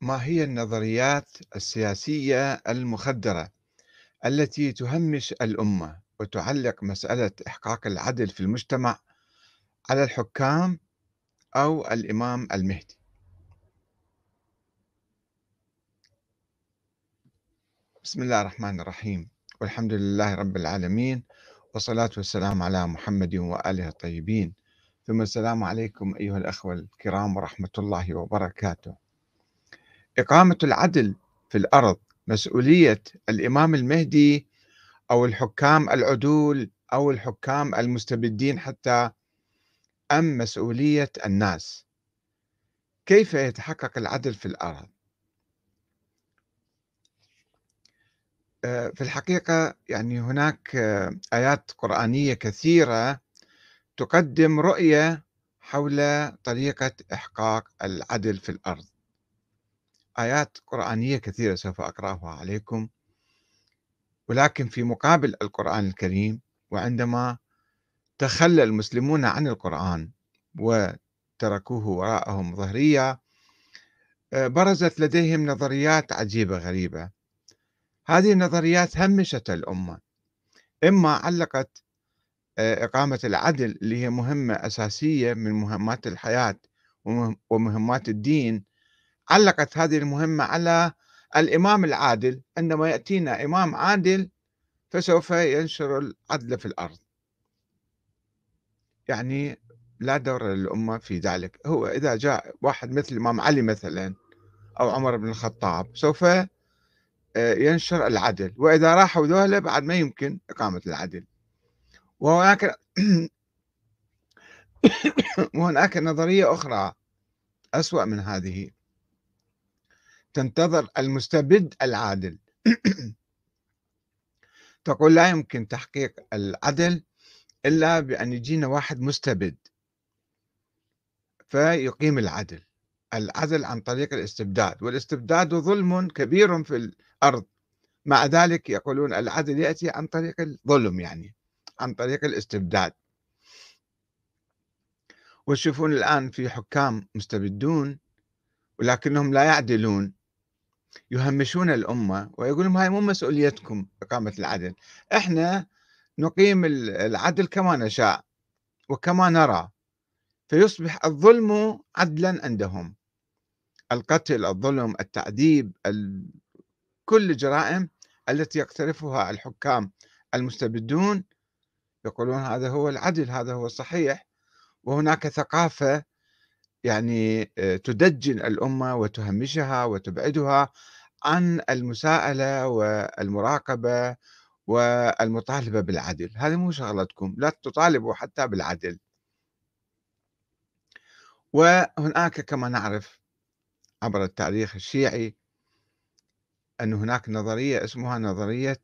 ما هي النظريات السياسية المخدرة التي تهمش الأمة وتعلق مسألة إحقاق العدل في المجتمع على الحكام أو الإمام المهدي؟ بسم الله الرحمن الرحيم. والحمد لله رب العالمين والصلاة والسلام على محمد وآله الطيبين. ثم السلام عليكم أيها الأخوة الكرام ورحمة الله وبركاته. إقامة العدل في الأرض مسؤولية الإمام المهدي أو الحكام العدول أو الحكام المستبدين حتى أم مسؤولية الناس. كيف يتحقق العدل في الأرض؟ آه، في الحقيقة يعني هناك آه، آيات قرآنية كثيرة تقدم رؤية حول طريقة إحقاق العدل في الأرض. آيات قرآنية كثيرة سوف أقرأها عليكم ولكن في مقابل القرآن الكريم وعندما تخلى المسلمون عن القرآن وتركوه وراءهم ظهرية آه، برزت لديهم نظريات عجيبة غريبة. هذه النظريات همشت الأمة إما علقت آه، إقامة العدل اللي هي مهمة أساسية من مهمات الحياة ومهمات الدين علقت هذه المهمة على الإمام العادل. عندما يأتينا إمام عادل فسوف ينشر العدل في الأرض. يعني لا دور للأمة في ذلك. هو إذا جاء واحد مثل الإمام علي مثلا أو عمر بن الخطاب سوف آه، ينشر العدل. وإذا راحوا ذولا بعد ما يمكن إقامة العدل. وهناك وهناك نظرية أخرى أسوأ من هذه. تنتظر المستبد العادل. تقول لا يمكن تحقيق العدل إلا بأن يجينا واحد مستبد فيقيم العدل. العدل عن طريق الاستبداد والاستبداد ظلم كبير في الأرض. مع ذلك يقولون العدل يأتي عن طريق الظلم يعني عن طريق الاستبداد. وتشوفون الآن في حكام مستبدون ولكنهم لا يعدلون. يهمشون الأمة ويقولون هاي مو مسؤوليتكم إقامة العدل. إحنا نقيم العدل كما نشاء وكما نرى فيصبح الظلم عدلا عندهم. القتل الظلم التعذيب كل الجرائم التي يقترفها الحكام المستبدون يقولون هذا هو العدل هذا هو الصحيح وهناك ثقافة يعني آه، تدجن الأمة وتهمشها وتبعدها عن المساءلة والمراقبة والمطالبة بالعدل. هذه مو شغلتكم لا تطالبوا حتى بالعدل. وهناك كما نعرف عبر التاريخ الشيعي أن هناك نظرية اسمها نظرية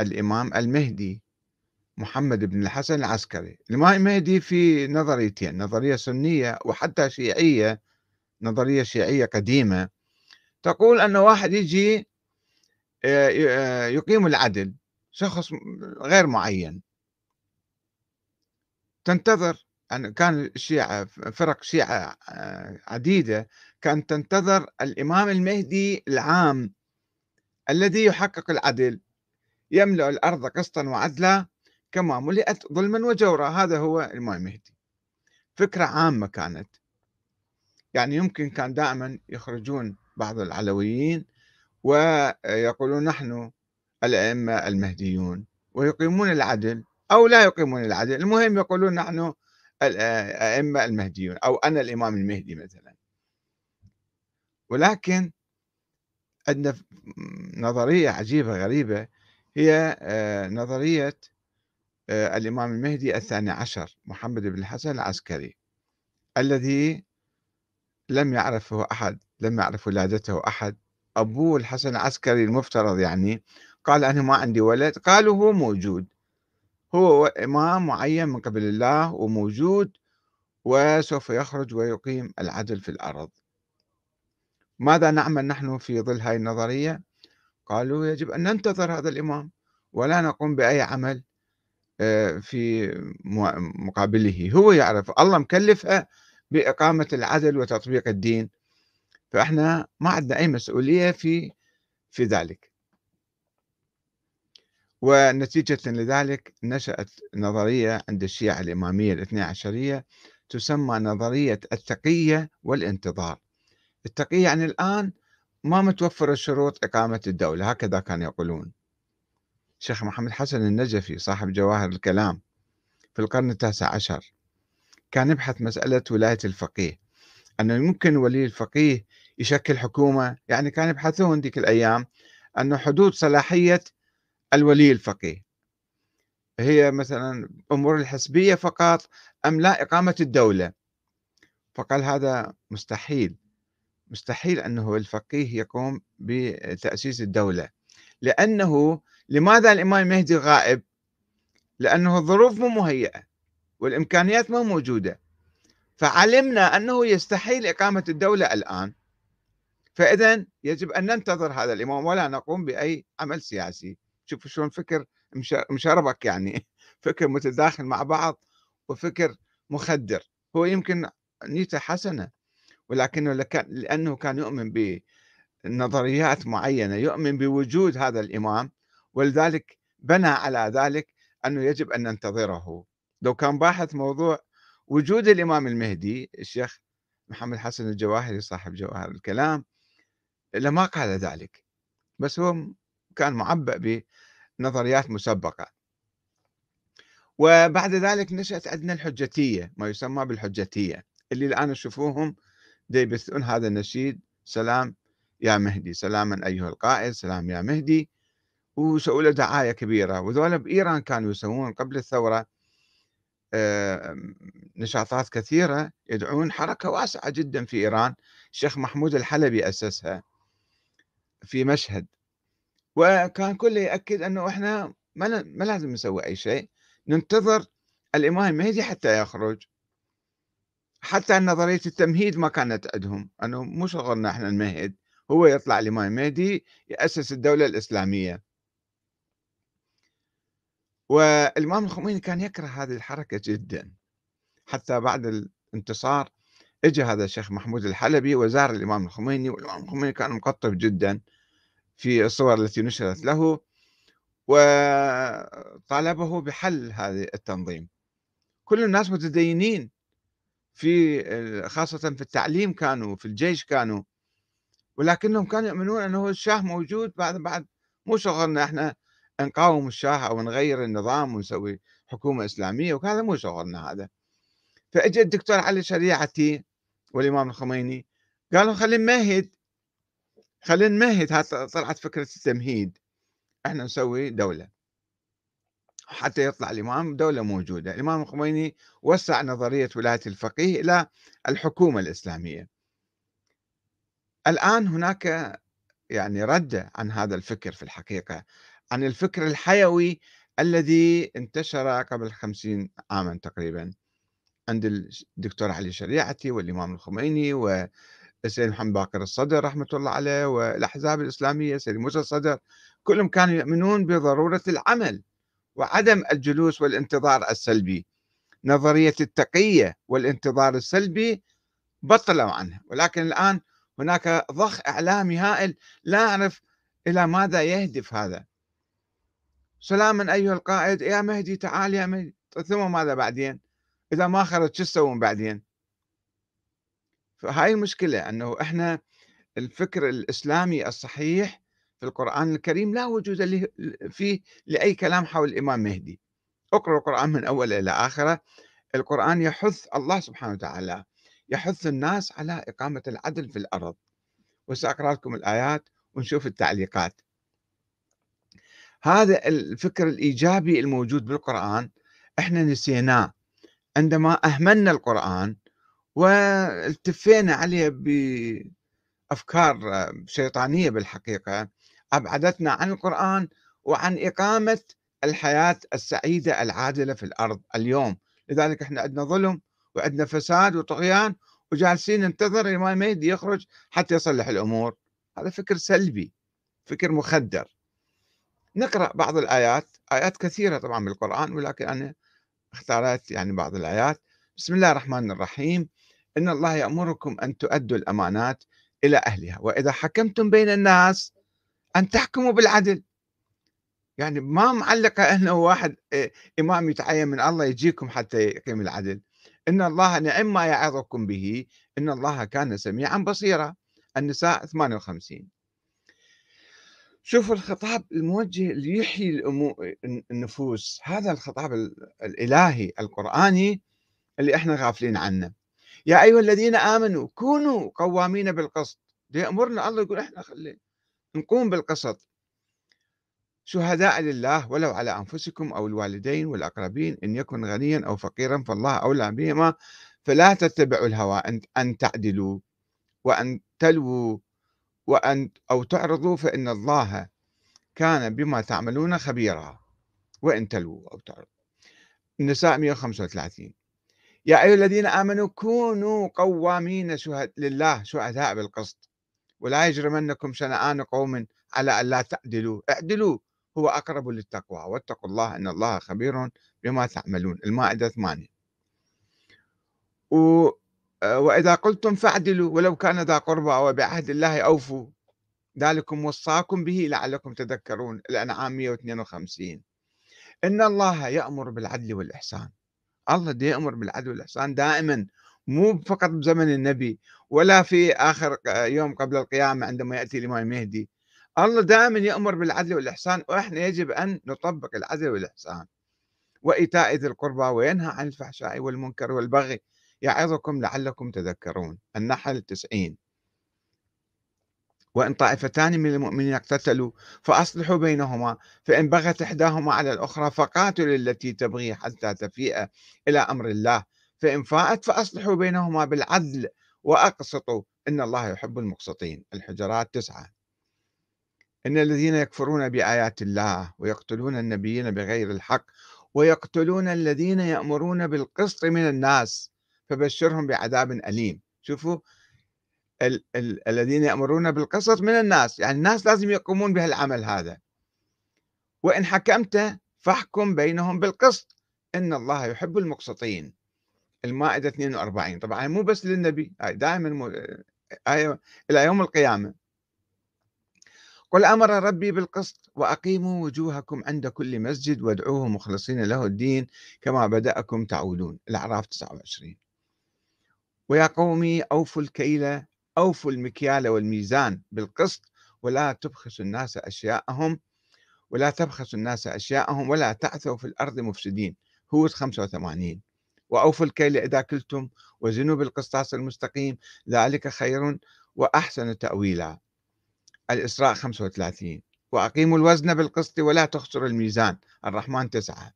الإمام المهدي. محمد بن الحسن العسكري. المهدي في نظريتين نظرية سنية وحتى شيعية نظرية شيعية قديمة. تقول أن واحد يجي آه، آه، يقيم العدل شخص غير معين. تنتظر يعني كان الشيعة فرق شيعة آه، عديدة كانت تنتظر الإمام المهدي العام الذي يحقق العدل يملأ الأرض قسطا وعدلا كما ملئت ظلما وجورا هذا هو الإمام المهدي فكرة عامة كانت. يعني يمكن كان دائما يخرجون بعض العلويين ويقولون نحن الأئمة المهديون ويقيمون العدل أو لا يقيمون العدل. المهم يقولون نحن الأئمة المهديون أو أنا الإمام المهدي مثلا. ولكن عندنا نظرية عجيبة غريبة هي آه، نظرية الإمام المهدي الثاني عشر محمد بن الحسن العسكري الذي لم يعرفه أحد لم يعرف ولادته أحد. أبوه الحسن العسكري المفترض يعني قال أنا ما عندي ولد قالوا هو موجود. هو إمام معين من قبل الله وموجود وسوف يخرج ويقيم العدل في الأرض. ماذا نعمل نحن في ظل هذه النظرية؟ قالوا يجب أن ننتظر هذا الإمام ولا نقوم بأي عمل. آه، في مقابله. هو يعرف الله مكلفه بإقامة العدل وتطبيق الدين. فإحنا ما عندنا أي مسؤولية في في ذلك. ونتيجة لذلك نشأت نظرية عند الشيعة الإمامية الاثنى عشرية تسمى نظرية التقية والانتظار. التقية يعني الآن ما متوفر الشروط إقامة الدولة هكذا كانوا يقولون. الشيخ محمد حسن النجفي صاحب جواهر الكلام في القرن التاسع عشر كان يبحث مسألة ولاية الفقيه. أنه يمكن ولي الفقيه يشكل حكومة يعني كانوا يبحثون ذيك الأيام أنه حدود صلاحية الولي الفقيه. هي مثلا أمور الحسبية فقط أم لا إقامة الدولة؟ فقال هذا مستحيل. مستحيل أنه الفقيه يقوم بتأسيس الدولة. لأنه لماذا الإمام المهدي غائب؟ لأنه الظروف مو مهيئة والإمكانيات مو موجودة. فعلمنا أنه يستحيل إقامة الدولة الآن. فإذا يجب أن ننتظر هذا الإمام ولا نقوم بأي عمل سياسي. شوفوا شلون فكر مشربك يعني. فكر متداخل مع بعض وفكر مخدر. هو يمكن نيته حسنة ولكنه لأنه كان يؤمن بنظريات معينة يؤمن بوجود هذا الإمام. ولذلك بنى على ذلك أنه يجب أن ننتظره. لو كان باحث موضوع وجود الإمام المهدي الشيخ محمد حسن الجواهري صاحب جواهر الكلام لما قال ذلك بس هو كان معبأ بنظريات مسبقة. وبعد ذلك نشأت عندنا الحجتية ما يسمى بالحجتية اللي الآن تشوفوهم يبثون هذا النشيد سلام يا مهدي سلاما أيها القائد سلام يا مهدي. وسووا له دعاية كبيرة. وذولا بإيران كانوا يسوون قبل الثورة نشاطات كثيرة يدعون حركة واسعة جدا في إيران. الشيخ محمود الحلبي أسسها في مشهد. وكان كله يأكد أنه إحنا ما, لازم نسوي أي شيء. ننتظر الإمام المهدي حتى يخرج. حتى نظرية التمهيد ما كانت عندهم. أنه مو شغلنا إحنا نمهد هو يطلع الإمام المهدي يأسس الدولة الإسلامية. والإمام الخميني كان يكره هذه الحركة جدا. حتى بعد الانتصار اجى هذا الشيخ محمود الحلبي وزار الإمام الخميني والإمام الخميني كان مقطب جدا في الصور التي نشرت له وطالبه بحل هذا التنظيم. كل الناس متدينين في خاصة في التعليم كانوا في الجيش كانوا ولكنهم كانوا يؤمنون أنه الشاه موجود بعد بعد مو شغلنا إحنا نقاوم الشاه أو نغير النظام ونسوي حكومة إسلامية وهذا مو شغلنا هذا. فإجى الدكتور علي شريعتي والإمام الخميني قالوا خلينا نمهد خلينا نمهد طلعت فكرة التمهيد. إحنا نسوي دولة. حتى يطلع الإمام دولة موجودة. الإمام الخميني وسع نظرية ولاية الفقيه إلى الحكومة الإسلامية. الآن هناك يعني رد عن هذا الفكر في الحقيقة. عن الفكر الحيوي الذي انتشر قبل خمسين عاما تقريبا عند الدكتور علي شريعتي والإمام الخميني والسيد محمد باقر الصدر رحمة الله عليه والأحزاب الإسلامية سيد موسى الصدر كلهم كانوا يؤمنون بضرورة العمل وعدم الجلوس والانتظار السلبي. نظرية التقية والانتظار السلبي بطلوا عنها ولكن الآن هناك ضخ إعلامي هائل لا أعرف إلى ماذا يهدف هذا. سلاما أيها القائد. يا مهدي تعال يا مهدي. ثم ماذا بعدين؟ إذا ما خرج شو تسوون بعدين؟ فهاي المشكلة أنه إحنا الفكر الإسلامي الصحيح في القرآن الكريم لا وجود فيه لأي كلام حول الإمام مهدي. اقرأ القرآن من أول إلى آخرة. القرآن يحث الله سبحانه وتعالى يحث الناس على إقامة العدل في الأرض. وسأقرأ لكم الآيات ونشوف التعليقات. هذا الفكر الإيجابي الموجود بالقرآن إحنا نسيناه. عندما أهملنا القرآن والتفينا عليه بأفكار شيطانية بالحقيقة أبعدتنا عن القرآن وعن إقامة الحياة السعيدة العادلة في الأرض اليوم. لذلك إحنا عندنا ظلم وعندنا فساد وطغيان وجالسين ننتظر الإمام المهدي يخرج حتى يصلح الأمور. هذا فكر سلبي فكر مخدر. نقرأ بعض الآيات آيات كثيرة طبعا بالقرآن ولكن أنا اختارت يعني بعض الآيات. بسم الله الرحمن الرحيم. إن الله يأمركم أن تؤدوا الأمانات إلى أهلها وإذا حكمتم بين الناس أن تحكموا بالعدل. يعني ما معلقة أنه واحد إمام يتعين من الله يجيكم حتى يقيم العدل. إن الله نعم ما يعظكم به إن الله كان سميعا بصيرا. النساء 58 شوفوا الخطاب الموجه ليحيي النفوس. هذا الخطاب الإلهي القرآني اللي إحنا غافلين عنه. يا أيها الذين آمنوا كونوا قوامين بالقسط. يأمرنا الله يقول إحنا خلي نقوم بالقسط. شهداء لله ولو على أنفسكم أو الوالدين والأقربين إن يكن غنيا أو فقيرا فالله أولى بهما. فلا تتبعوا الهوى أن تعدلوا وأن تلووا وأن أو تعرضوا فإن الله كان بما تعملون خبيرا. وإن تلووا أو تعرضوا. النساء 135 يا أيها الذين آمنوا كونوا قوامين شهد لله شهداء بالقسط. ولا يجرمنكم شنآن قوم على أن لا تعدلوا. اعدلوا. هو أقرب للتقوى. واتقوا الله إن الله خبير بما تعملون. المائدة 8 و وإذا قلتم فاعدلوا ولو كان ذا قربى وبعهد الله أوفوا. ذلكم وصاكم به لعلكم تذكرون الأنعام 152 إن الله يأمر بالعدل والإحسان. الله دي يأمر بالعدل والإحسان دائما مو فقط بزمن النبي ولا في آخر يوم قبل القيامة عندما يأتي الإمام المهدي الله دائما يأمر بالعدل والإحسان وإحنا يجب أن نطبق العدل والإحسان. وإيتاء ذي القربى وينهى عن الفحشاء والمنكر والبغي. يعظكم لعلكم تذكرون النحل 90 وإن طائفتان من المؤمنين اقتتلوا فأصلحوا بينهما فإن بغت إحداهما على الأخرى فقاتلوا التي تبغي حتى تفيء إلى أمر الله فإن فاءت فأصلحوا بينهما بالعدل وأقسطوا. إن الله يحب المقسطين. الحجرات تسعة. إن الذين يكفرون بآيات الله ويقتلون النبيين بغير الحق ويقتلون الذين يأمرون بالقسط من الناس فبشرهم بعذاب أليم. شوفوا ال- ال- الذين يأمرون بالقسط من الناس يعني الناس لازم يقومون بهالعمل هذا. وإن حكمت فاحكم بينهم بالقسط. إن الله يحب المقسطين. المائدة 42 طبعا مو بس للنبي دائما مو... آية إلى يوم القيامة. قل أمر ربي بالقسط وأقيموا وجوهكم عند كل مسجد وادعوه مخلصين له الدين كما بدأكم تعودون. الأعراف 29 ويا قومي أوفوا الكيل أوفوا المكيال والميزان بالقسط ولا تبخسوا الناس أشياءهم ولا تبخسوا الناس أشياءهم ولا تعثوا في الأرض مفسدين. هود 85 وأوفوا الكيل إذا كلتم وزنوا بالقسطاس المستقيم. ذلك خير وأحسن تأويلا. الإسراء 35 وأقيموا الوزن بالقسط ولا تخسروا الميزان. الرحمن 9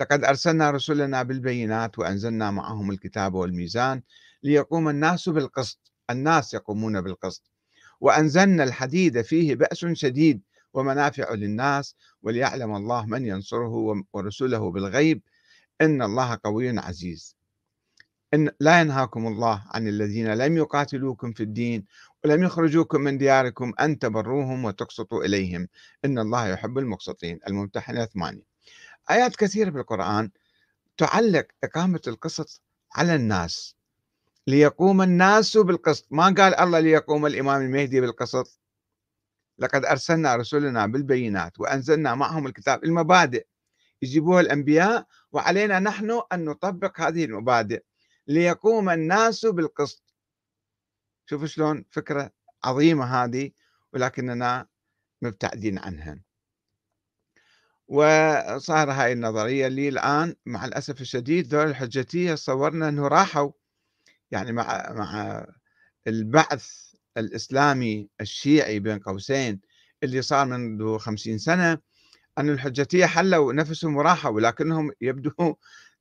لقد أرسلنا رسلنا بالبينات وأنزلنا معهم الكتاب والميزان ليقوم الناس بالقسط الناس يقومون بالقسط. وأنزلنا الحديد فيه بأس شديد ومنافع للناس وليعلم الله من ينصره ورسله بالغيب. إن الله قوي عزيز. إن لا ينهاكم الله عن الذين لم يقاتلوكم في الدين ولم يخرجوكم من دياركم أن تبروهم وتقسطوا إليهم. إن الله يحب المقسطين. الممتحنة 8 آيات كثيرة بالقرآن تعلق إقامة القسط على الناس. ليقوم الناس بالقسط. ما قال الله ليقوم الإمام المهدي بالقسط؟ لقد أرسلنا رسلنا بالبينات وأنزلنا معهم الكتاب المبادئ. يجيبوها الأنبياء وعلينا نحن أن نطبق هذه المبادئ. ليقوم الناس بالقسط. شوفوا شلون فكرة عظيمة هذه ولكننا مبتعدين عنها. وصار هاي النظرية اللي الآن مع الأسف الشديد دول الحجتية صورنا أنه راحوا. يعني مع مع البعث الإسلامي الشيعي بين قوسين اللي صار منذ خمسين سنة أن الحجتية حلوا نفسهم وراحوا ولكنهم يبدو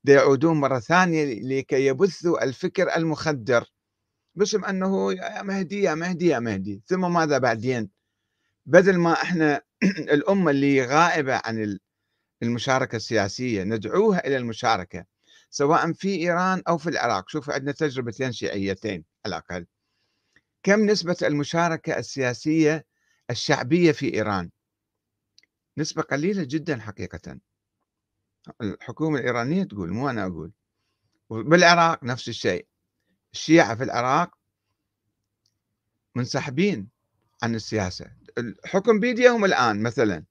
يعودون مرة ثانية لكي يبثوا الفكر المخدر. باسم أنه يا مهدي يا مهدي يا مهدي ثم ماذا بعدين؟ بدل ما إحنا الأمة اللي غائبة عن المشاركة السياسية ندعوها إلى المشاركة سواء في إيران أو في العراق. شوفوا عندنا تجربتين شيعيتين على الأقل. كم نسبة المشاركة السياسية الشعبية في إيران؟ نسبة قليلة جدا حقيقة. الحكومة الإيرانية تقول مو أنا أقول. بالعراق نفس الشيء. الشيعة في العراق منسحبين عن السياسة. الحكم بيديهم الآن مثلا.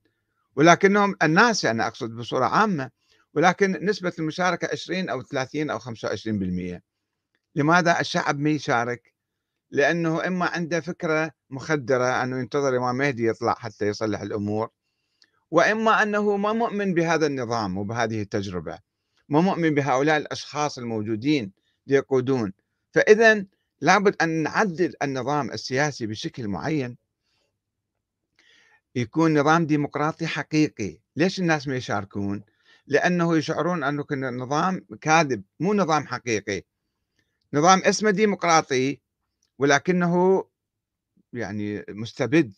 ولكنهم الناس يعني أقصد بصورة عامة ولكن نسبة المشاركة 20 أو 30 أو 25% لماذا الشعب ما يشارك؟ لأنه إما عنده فكرة مخدرة أنه ينتظر الإمام مهدي يطلع حتى يصلح الأمور وإما أنه ما مؤمن بهذا النظام وبهذه التجربة. ما مؤمن بهؤلاء الأشخاص الموجودين ليقودون فإذا لابد أن نعدل النظام السياسي بشكل معين. يكون نظام ديمقراطي حقيقي. ليش الناس ما يشاركون؟ لأنه يشعرون أنه نظام كاذب مو نظام حقيقي. نظام اسمه ديمقراطي ولكنه يعني مستبد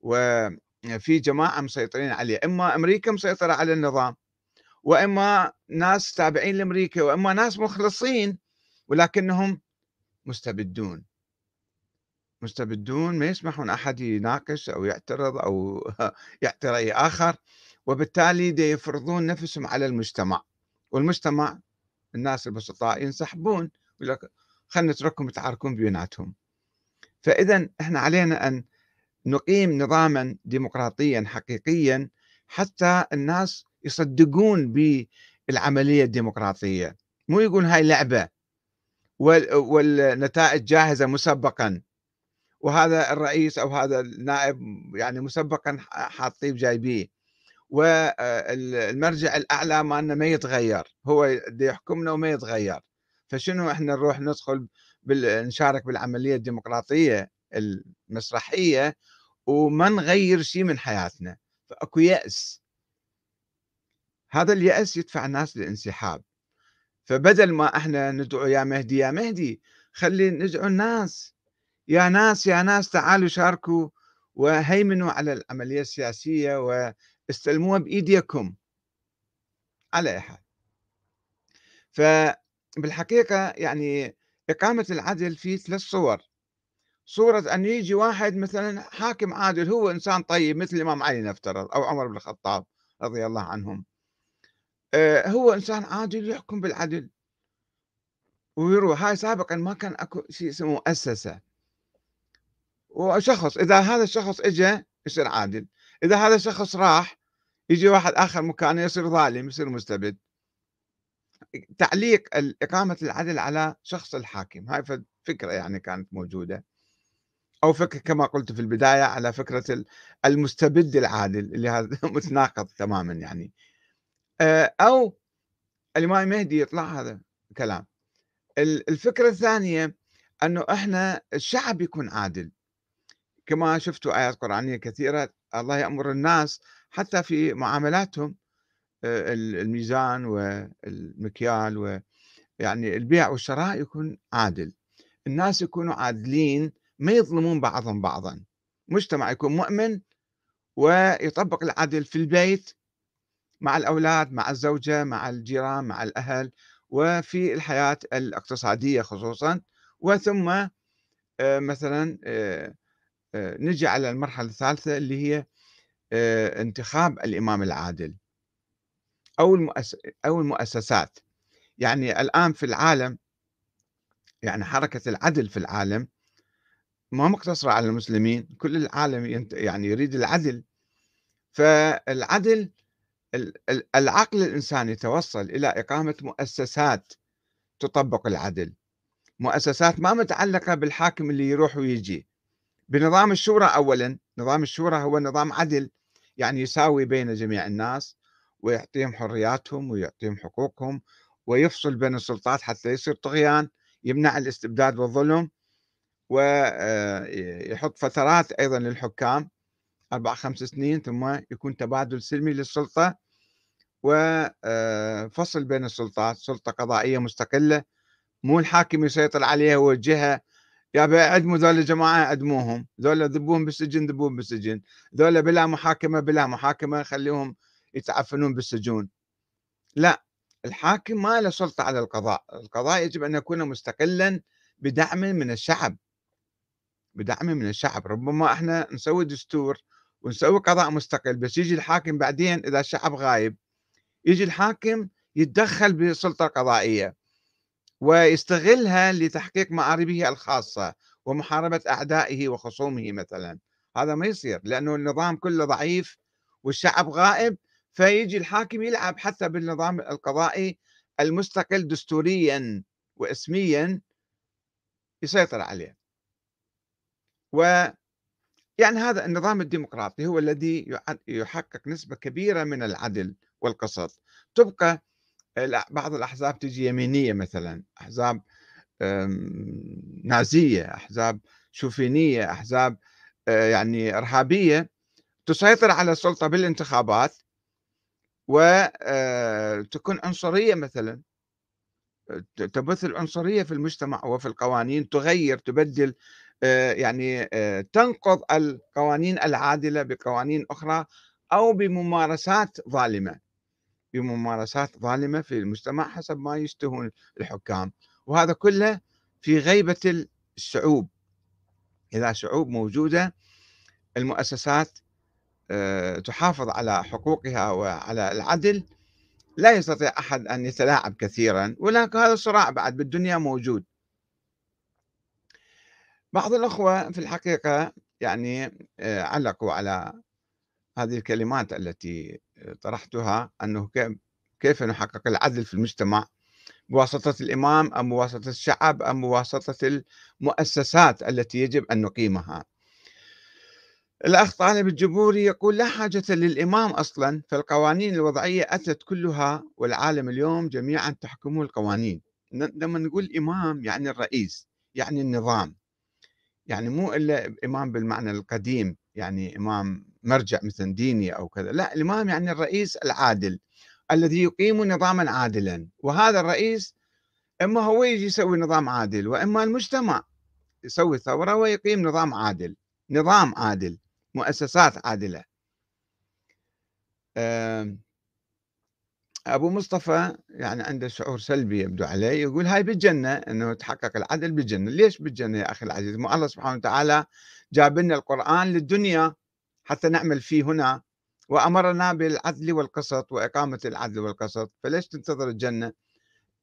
وفي جماعة مسيطرين عليه. إما أمريكا مسيطرة على النظام وإما ناس تابعين لأمريكا وإما ناس مخلصين ولكنهم مستبدون. مستبدون ما يسمحون أحد يناقش أو يعترض أو يعطي رأي آخر وبالتالي دي يفرضون نفسهم على المجتمع. والمجتمع الناس البسطاء ينسحبون يقول لك خلينا نتركهم يتعاركون بيناتهم. فإذا إحنا علينا أن نقيم نظاما ديمقراطيا حقيقيا حتى الناس يصدقون بالعملية الديمقراطية. مو يقول هاي لعبة والنتائج جاهزة مسبقا. وهذا الرئيس أو هذا النائب يعني مسبقا حاطيه جايبيه والمرجع الأعلى ما أنه ما يتغير هو يحكمنا وما يتغير. فشنو إحنا نروح ندخل بال... نشارك بالعملية الديمقراطية المسرحية وما نغير شيء من حياتنا. فأكو يأس. هذا اليأس يدفع الناس للانسحاب. فبدل ما إحنا ندعو يا مهدي يا مهدي خلي ندعو الناس يا ناس يا ناس تعالوا شاركوا وهيمنوا على العملية السياسية واستلموها بإيديكم. على أي حال. فبالحقيقة يعني إقامة العدل في ثلاث صور. صورة أن يجي واحد مثلا حاكم عادل هو إنسان طيب مثل الإمام علي نفترض أو عمر بن الخطاب رضي الله عنهم. آه، هو إنسان عادل يحكم بالعدل. ويروح هاي سابقا ما كان أكو شيء اسمه مؤسسة. وشخص إذا هذا الشخص اجى يصير عادل إذا هذا الشخص راح يجي واحد آخر مكانه يصير ظالم يصير مستبد. تعليق إقامة العدل على شخص الحاكم هاي فكرة يعني كانت موجودة. أو فكرة كما قلت في البداية على فكرة المستبد العادل اللي هذا متناقض تماما يعني. آه، أو الإمام المهدي يطلع هذا كلام الفكرة الثانية أنه إحنا الشعب يكون عادل. كما شفتوا آيات قرآنية كثيرة الله يأمر الناس حتى في معاملاتهم الميزان والمكيال و يعني البيع والشراء يكون عادل. الناس يكونوا عادلين ما يظلمون بعضهم بعضا. مجتمع يكون مؤمن ويطبق العدل في البيت مع الأولاد مع الزوجة مع الجيران مع الأهل وفي الحياة الاقتصادية خصوصا. وثم مثلا نجي على المرحلة الثالثة اللي هي انتخاب الإمام العادل أو أو المؤسسات. يعني الآن في العالم يعني حركة العدل في العالم ما مقتصرة على المسلمين كل العالم يعني يريد العدل. فالعدل العقل الإنساني توصل إلى إقامة مؤسسات تطبق العدل. مؤسسات ما متعلقة بالحاكم اللي يروح ويجي. بنظام الشورى أولا نظام الشورى هو نظام عدل يعني يساوي بين جميع الناس ويعطيهم حرياتهم ويعطيهم حقوقهم ويفصل بين السلطات حتى يصير طغيان يمنع الاستبداد والظلم ويحط آه، فترات أيضا للحكام أربع خمس سنين ثم يكون تبادل سلمي للسلطة وفصل آه، بين السلطات سلطة قضائية مستقلة مو الحاكم يسيطر عليها ويوجهها يا اعدموا ذول الجماعة اعدموهم ذولا ذبوهم بالسجن ذبوهم بالسجن ذولا بلا محاكمة بلا محاكمة خليهم يتعفنون بالسجون. لا الحاكم ما له سلطة على القضاء القضاء يجب أن يكون مستقلا بدعم من الشعب. بدعم من الشعب ربما إحنا نسوي دستور ونسوي قضاء مستقل بس يجي الحاكم بعدين إذا الشعب غايب يجي الحاكم يتدخل بالسلطه القضائيه ويستغلها لتحقيق مآربه الخاصة ومحاربة أعدائه وخصومه مثلا. هذا ما يصير لأنه النظام كله ضعيف والشعب غائب فيجي الحاكم يلعب حتى بالنظام القضائي المستقل دستوريا واسميا يسيطر عليه. و يعني هذا النظام الديمقراطي هو الذي يحقق نسبة كبيرة من العدل والقسط. تبقى بعض الأحزاب تجي يمينية مثلا أحزاب نازية أحزاب شوفينية أحزاب آه، يعني إرهابية تسيطر على السلطة بالانتخابات وتكون آه، عنصرية مثلا. تبث العنصرية في المجتمع وفي القوانين تغير تبدل آه، يعني تنقض القوانين العادلة بقوانين أخرى أو بممارسات ظالمة. بممارسات ظالمة في المجتمع حسب ما يشتهون الحكام. وهذا كله في غيبة الشعوب. إذا شعوب موجودة المؤسسات آه، تحافظ على حقوقها وعلى العدل لا يستطيع أحد أن يتلاعب كثيرا ولكن هذا الصراع بعد بالدنيا موجود. بعض الأخوة في الحقيقة يعني آه، علقوا على هذه الكلمات التي طرحتها أنه كيف نحقق العدل في المجتمع؟ بواسطة الإمام أم بواسطة الشعب أم بواسطة المؤسسات التي يجب أن نقيمها؟ الأخ طالب الجبوري يقول لا حاجة للإمام أصلا فالقوانين الوضعية أتت كلها والعالم اليوم جميعا تحكمه القوانين. لما نقول إمام يعني الرئيس يعني النظام. يعني مو إلا إمام بالمعنى القديم يعني إمام مرجع مثلا ديني أو كذا لا الإمام يعني الرئيس العادل الذي يقيم نظاما عادلا. وهذا الرئيس إما هو يجي يسوي نظام عادل وإما المجتمع يسوي ثورة ويقيم نظام عادل نظام عادل مؤسسات عادلة. أبو مصطفى يعني عنده شعور سلبي يبدو عليه يقول هاي بالجنة أنه تحقق العدل بالجنة. ليش بالجنة يا أخي العزيز؟ ما الله سبحانه وتعالى جاب لنا القرآن للدنيا. حتى نعمل فيه هنا وأمرنا بالعدل والقسط وإقامة العدل والقسط. فليش تنتظر الجنة؟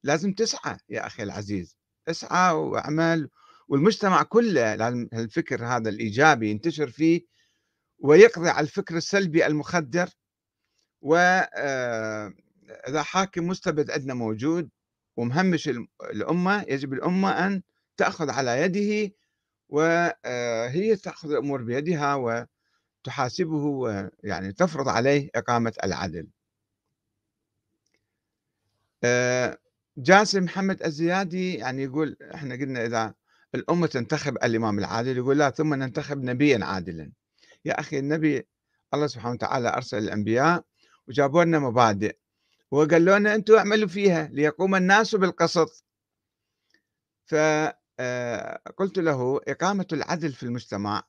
لازم تسعى يا أخي العزيز. اسعى واعمل. والمجتمع كله لازم الفكر هذا الإيجابي ينتشر فيه ويقضي على الفكر السلبي المخدر. وإذا آه، حاكم مستبد عندنا موجود ومهمش الأمة يجب الأمة أن تأخذ على يده وهي آه، تأخذ الأمور بيدها تحاسبه ويعني تفرض عليه إقامة العدل. آه، جاسم محمد الزيادي يعني يقول إحنا قلنا إذا الأمة تنتخب الإمام العادل يقول لا ثم ننتخب نبيا عادلا. يا أخي النبي الله سبحانه وتعالى أرسل الأنبياء وجابوا لنا مبادئ وقال لنا أنتم اعملوا فيها ليقوم الناس بالقسط. فقلت آه، له إقامة العدل في المجتمع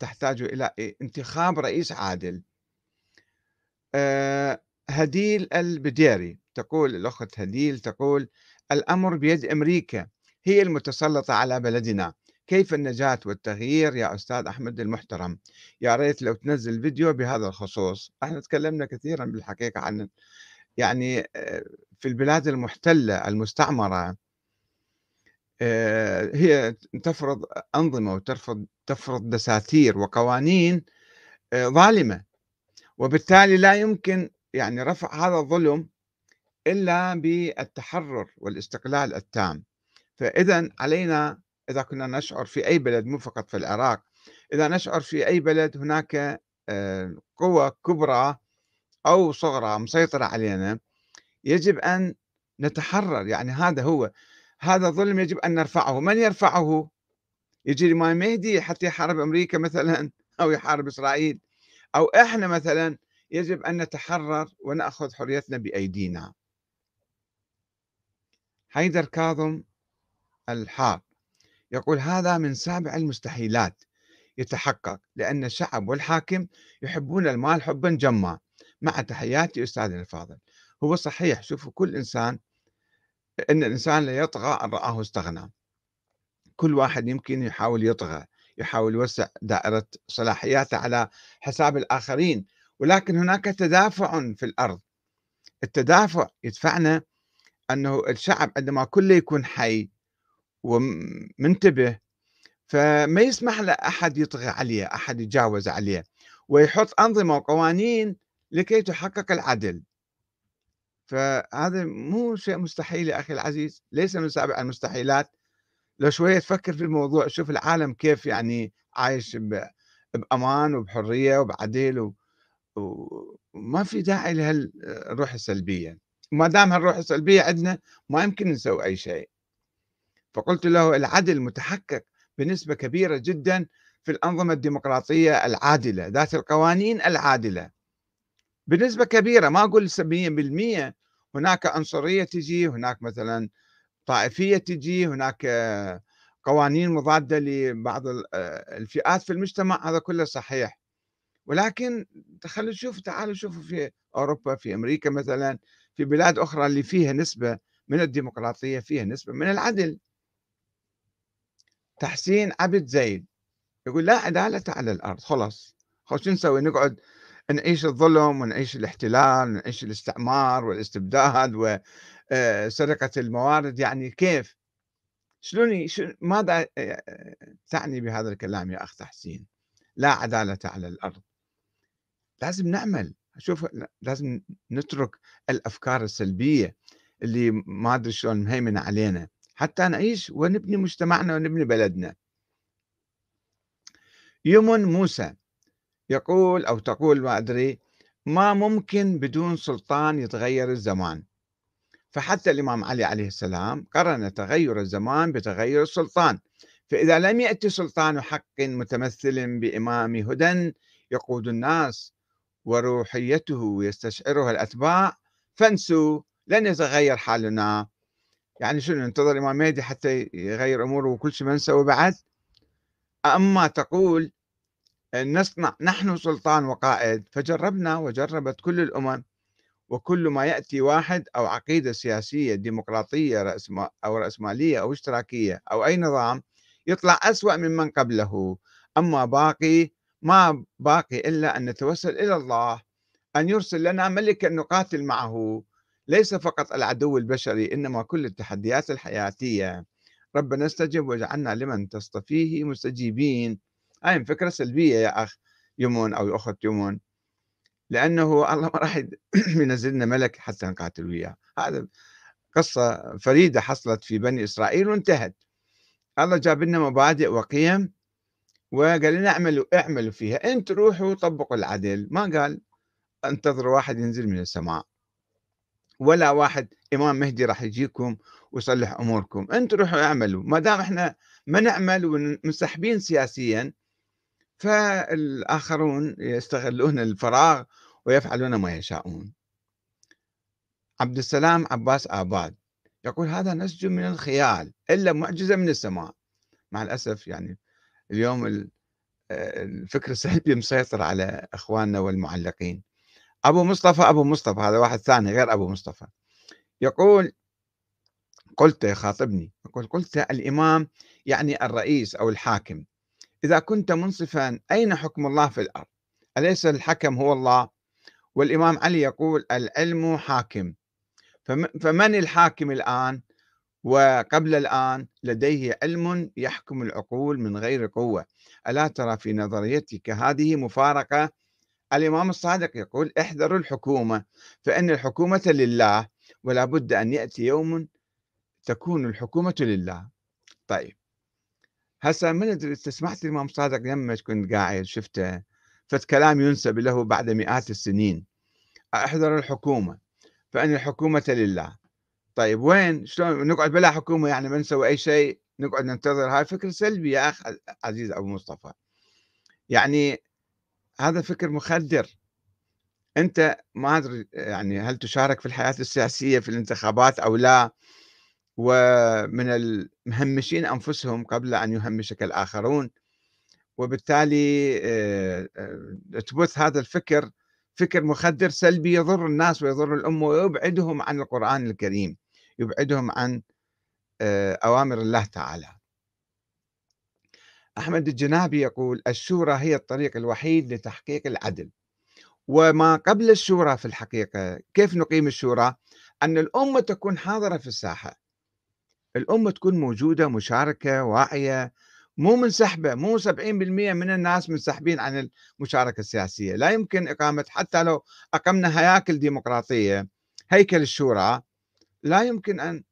تحتاج إلى انتخاب رئيس عادل. آه، هديل البديري تقول الأخت هديل تقول الأمر بيد أمريكا هي المتسلطة على بلدنا. كيف النجاة والتغيير يا أستاذ أحمد المحترم؟ يا ريت لو تنزل فيديو بهذا الخصوص. إحنا تكلمنا كثيرا بالحقيقة عن يعني آه، في البلاد المحتلة المستعمرة. آه، هي تفرض أنظمة وتفرض تفرض دساتير وقوانين آه، ظالمة. وبالتالي لا يمكن يعني رفع هذا الظلم إلا بالتحرر والاستقلال التام. فإذا علينا إذا كنا نشعر في أي بلد مو فقط في العراق إذا نشعر في أي بلد هناك آه، قوة كبرى أو صغرى مسيطرة علينا يجب أن نتحرر. يعني هذا هو هذا الظلم يجب أن نرفعه. من يرفعه؟ يجي الإمام مهدي حتى يحارب أمريكا مثلا أو يحارب إسرائيل. أو إحنا مثلا يجب أن نتحرر ونأخذ حريتنا بأيدينا. حيدر كاظم الحار يقول هذا من سابع المستحيلات يتحقق لأن الشعب والحاكم يحبون المال حبا جما. مع تحياتي أستاذنا الفاضل. هو صحيح شوفوا كل إنسان إن الإنسان لا يطغى أن رآه استغنى. كل واحد يمكن يحاول يطغى يحاول يوسع دائرة صلاحياته على حساب الآخرين ولكن هناك تدافع في الأرض. التدافع يدفعنا أنه الشعب عندما كله يكون حي ومنتبه فما يسمح لأحد يطغى عليه أحد يتجاوز عليه ويحط أنظمة وقوانين لكي تحقق العدل. فهذا مو شيء مستحيل يا أخي العزيز ليس من سابع المستحيلات. لو شوية تفكر في الموضوع شوف العالم كيف يعني عايش بأمان وبحرية وبعدل و... وما في داعي لهالروح السلبية. ما دام هالروح السلبية عندنا ما يمكن نسوي أي شيء. فقلت له العدل متحقق بنسبة كبيرة جدا في الأنظمة الديمقراطية العادلة ذات القوانين العادلة. بنسبة كبيرة ما أقول 100% هناك عنصرية تجي هناك مثلا طائفية تجي هناك قوانين مضادة لبعض الفئات في المجتمع هذا كله صحيح. ولكن خلينا نشوف تعالوا شوفوا في أوروبا في أمريكا مثلا في بلاد أخرى اللي فيها نسبة من الديمقراطية فيها نسبة من العدل. تحسين عبد زيد يقول لا عدالة على الأرض خلاص. خلاص شو نسوي؟ نقعد نعيش الظلم ونعيش الاحتلال ونعيش الاستعمار والاستبداد وسرقة آه، الموارد. يعني كيف؟ شلون ماذا آه، تعني بهذا الكلام يا أخ تحسين؟ لا عدالة على الأرض. لازم نعمل. شوف لازم نترك الأفكار السلبية اللي ما أدري شلون مهيمنة علينا. حتى نعيش ونبني مجتمعنا ونبني بلدنا. يمن موسى يقول أو تقول ما أدري ما ممكن بدون سلطان يتغير الزمان. فحتى الإمام علي عليه السلام قرن تغير الزمان بتغير السلطان. فإذا لم يأتي سلطان حق متمثل بإمام هدى يقود الناس وروحيته يستشعرها الأتباع فانسوا لن يتغير حالنا. يعني شنو ننتظر الإمام مهدي حتى يغير أموره وكل شيء ما نسوي بعد أما تقول نصنع نحن سلطان وقائد فجربنا وجربت كل الأمم وكل ما يأتي واحد أو عقيدة سياسية ديمقراطية أو رأسمالية أو اشتراكية أو أي نظام يطلع أسوأ ممن قبله. أما باقي ما باقي إلا أن نتوسل إلى الله أن يرسل لنا ملكا نقاتل معه. ليس فقط العدو البشري إنما كل التحديات الحياتية. ربنا استجب وجعلنا لمن تصطفيه مستجيبين. هاي فكرة سلبية يا أخ يمون أو أخت يمون لأنه الله ما راح ينزل لنا ملك حتى نقاتل وياه. هذا قصة فريدة حصلت في بني إسرائيل وانتهت. الله جاب لنا مبادئ وقيم وقال لنا اعملوا اعملوا فيها. انت روحوا طبقوا العدل. ما قال انتظروا واحد ينزل من السماء. ولا واحد إمام مهدي راح يجيكم ويصلح أموركم. أنتم روحوا اعملوا. ما دام إحنا ما نعمل ومنسحبين سياسيا فالآخرون يستغلون الفراغ ويفعلون ما يشاءون. عبد السلام عباس آباد يقول هذا نسج من الخيال إلا معجزة من السماء. مع الأسف يعني اليوم الفكر السلبي مسيطر على إخواننا والمعلقين. أبو مصطفى أبو مصطفى هذا واحد ثاني غير أبو مصطفى. يقول قلت يخاطبني يقول قلت الإمام يعني الرئيس أو الحاكم. إذا كنت منصفا أين حكم الله في الأرض؟ أليس الحكم هو الله؟ والإمام علي يقول العلم حاكم. فمن الحاكم الآن؟ وقبل الآن لديه علم يحكم العقول من غير قوة. ألا ترى في نظريتك هذه مفارقة؟ الإمام الصادق يقول احذروا الحكومة فإن الحكومة لله ولا بد أن يأتي يوم تكون الحكومة لله. طيب. هسه من سمعت الامام صادق يمك كنت قاعد شفته فت كلام ينسب له بعد مئات السنين. احذر الحكومة. فان الحكومة لله. طيب وين؟ شلون؟ نقعد بلا حكومة يعني ما نسوي أي شيء نقعد ننتظر. هاي فكر سلبي يا أخ عزيز أبو مصطفى. يعني هذا فكر مخدر. أنت ما أدري يعني هل تشارك في الحياة السياسية في الانتخابات أو لا؟ ومن المهمشين أنفسهم قبل أن يهمشك الآخرون. وبالتالي آه، آه، تبث هذا الفكر فكر مخدر سلبي يضر الناس ويضر الأمة ويبعدهم عن القرآن الكريم يبعدهم عن آه، أوامر الله تعالى. أحمد الجنابي يقول الشورى هي الطريق الوحيد لتحقيق العدل. وما قبل الشورى في الحقيقة كيف نقيم الشورى؟ أن الأمة تكون حاضرة في الساحة. الأمة تكون موجودة مشاركة واعية مو منسحبة مو 70% من الناس منسحبين عن المشاركة السياسية. لا يمكن إقامة حتى لو أقمنا هياكل ديمقراطية هيكل الشورى لا يمكن أن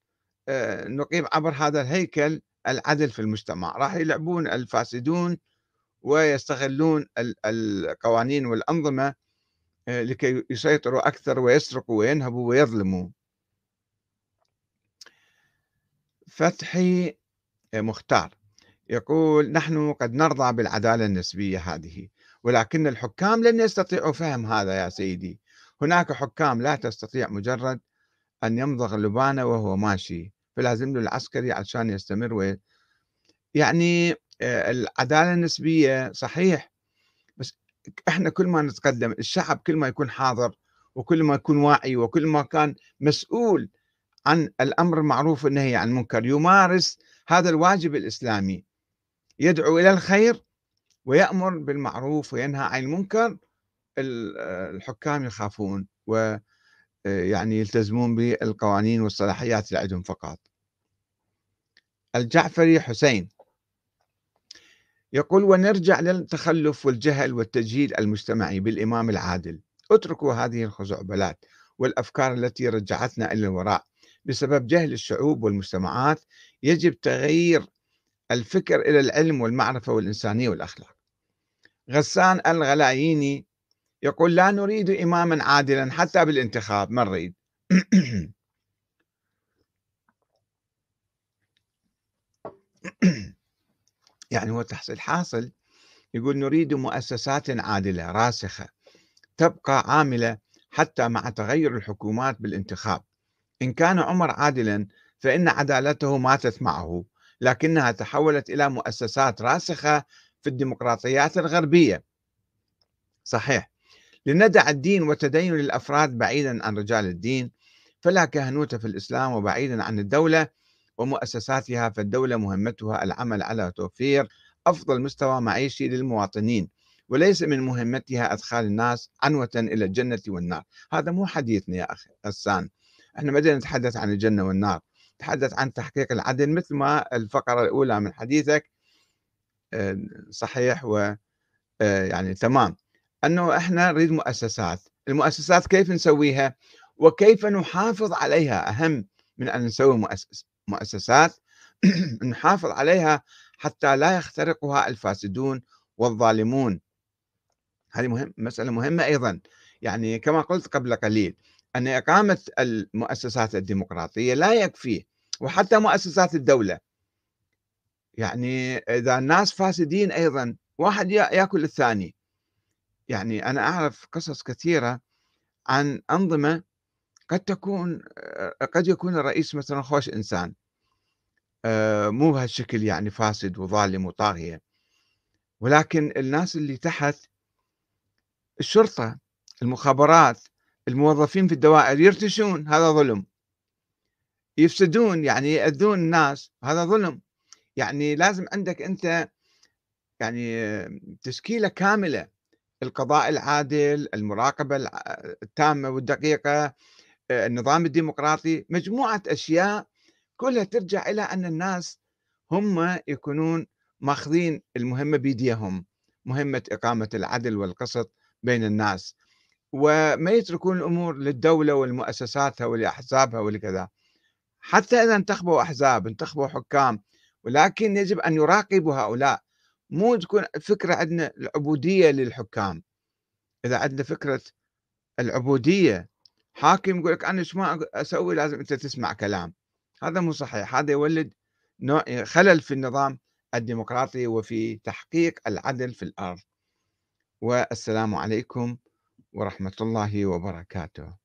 آه، نقيم عبر هذا الهيكل العدل في المجتمع. راح يلعبون الفاسدون ويستغلون القوانين والأنظمة آه، لكي يسيطروا أكثر ويسرقوا وينهبوا ويظلموا. فتحي آه، مختار. يقول نحن قد نرضى بالعدالة النسبية هذه ولكن الحكام لن يستطيعوا فهم هذا يا سيدي. هناك حكام لا تستطيع مجرد أن يمضغ اللبانة وهو ماشي فلازم له العسكري عشان يستمر و... يعني آه، العدالة النسبية صحيح بس إحنا كل ما نتقدم الشعب كل ما يكون حاضر وكل ما يكون واعي وكل ما كان مسؤول عن الأمر المعروف والنهي عن المنكر. يمارس هذا الواجب الإسلامي. يدعو إلى الخير ويأمر بالمعروف وينهى عن المنكر. الحكام يخافون و يعني يلتزمون بالقوانين والصلاحيات اللي عندهم فقط. الجعفري حسين يقول ونرجع للتخلف والجهل والتجهيل المجتمعي بالإمام العادل. اتركوا هذه الخزعبلات والأفكار التي رجعتنا إلى الوراء. بسبب جهل الشعوب والمجتمعات يجب تغيير الفكر إلى العلم والمعرفة والإنسانية والأخلاق. غسان الغلاييني يقول لا نريد إماما عادلا حتى بالانتخاب ما نريد؟ يعني هو تحصيل حاصل يقول نريد مؤسسات عادلة راسخة تبقى عاملة حتى مع تغير الحكومات بالانتخاب. إن كان عمر عادلا فإن عدالته ماتت معه لكنها تحولت إلى مؤسسات راسخة في الديمقراطيات الغربية. صحيح لندع الدين وتدين الأفراد بعيدا عن رجال الدين فلا كهنوت في الإسلام وبعيدا عن الدولة ومؤسساتها فالدولة مهمتها العمل على توفير أفضل مستوى معيشي للمواطنين وليس من مهمتها أدخال الناس عنوة إلى الجنة والنار. هذا مو حديثنا يا أخي غسان. إحنا ما نتحدث عن الجنة والنار نتحدث عن تحقيق العدل مثل ما الفقرة الأولى من حديثك آه، صحيح و آه، يعني تمام. أنه إحنا نريد مؤسسات المؤسسات كيف نسويها؟ وكيف نحافظ عليها؟ أهم من أن نسوي مؤسس مؤسسات نحافظ عليها حتى لا يخترقها الفاسدون والظالمون. هذه مهم مسألة مهمة أيضا. يعني كما قلت قبل قليل أن إقامة المؤسسات الديمقراطية لا يكفي وحتى مؤسسات الدولة. يعني إذا الناس فاسدين أيضا واحد يأكل الثاني. يعني أنا أعرف قصص كثيرة عن أنظمة قد تكون قد يكون الرئيس مثلا خوش إنسان. مو بهالشكل يعني فاسد وظالم وطاغية. ولكن الناس اللي تحت الشرطة المخابرات الموظفين في الدوائر يرتشون هذا ظلم. يفسدون يعني يأذون الناس هذا ظلم. يعني لازم عندك أنت يعني تشكيلة كاملة. القضاء العادل المراقبة التامة والدقيقة النظام الديمقراطي مجموعة أشياء كلها ترجع إلى أن الناس هم يكونون ماخذين المهمة بيديهم مهمة إقامة العدل والقسط بين الناس. وما يتركون الأمور للدولة والمؤسساتها ولأحزابها ولكذا. حتى إذا انتخبوا أحزاب انتخبوا حكام ولكن يجب أن يراقبوا هؤلاء. مو تكون فكرة عندنا العبودية للحكام. إذا عندنا فكرة العبودية حاكم يقول لك أنا إيش ما أسوي؟ لازم أنت تسمع كلام. هذا مو صحيح. هذا يولد نوع خلل في النظام الديمقراطي وفي تحقيق العدل في الأرض. والسلام عليكم ورحمة الله وبركاته.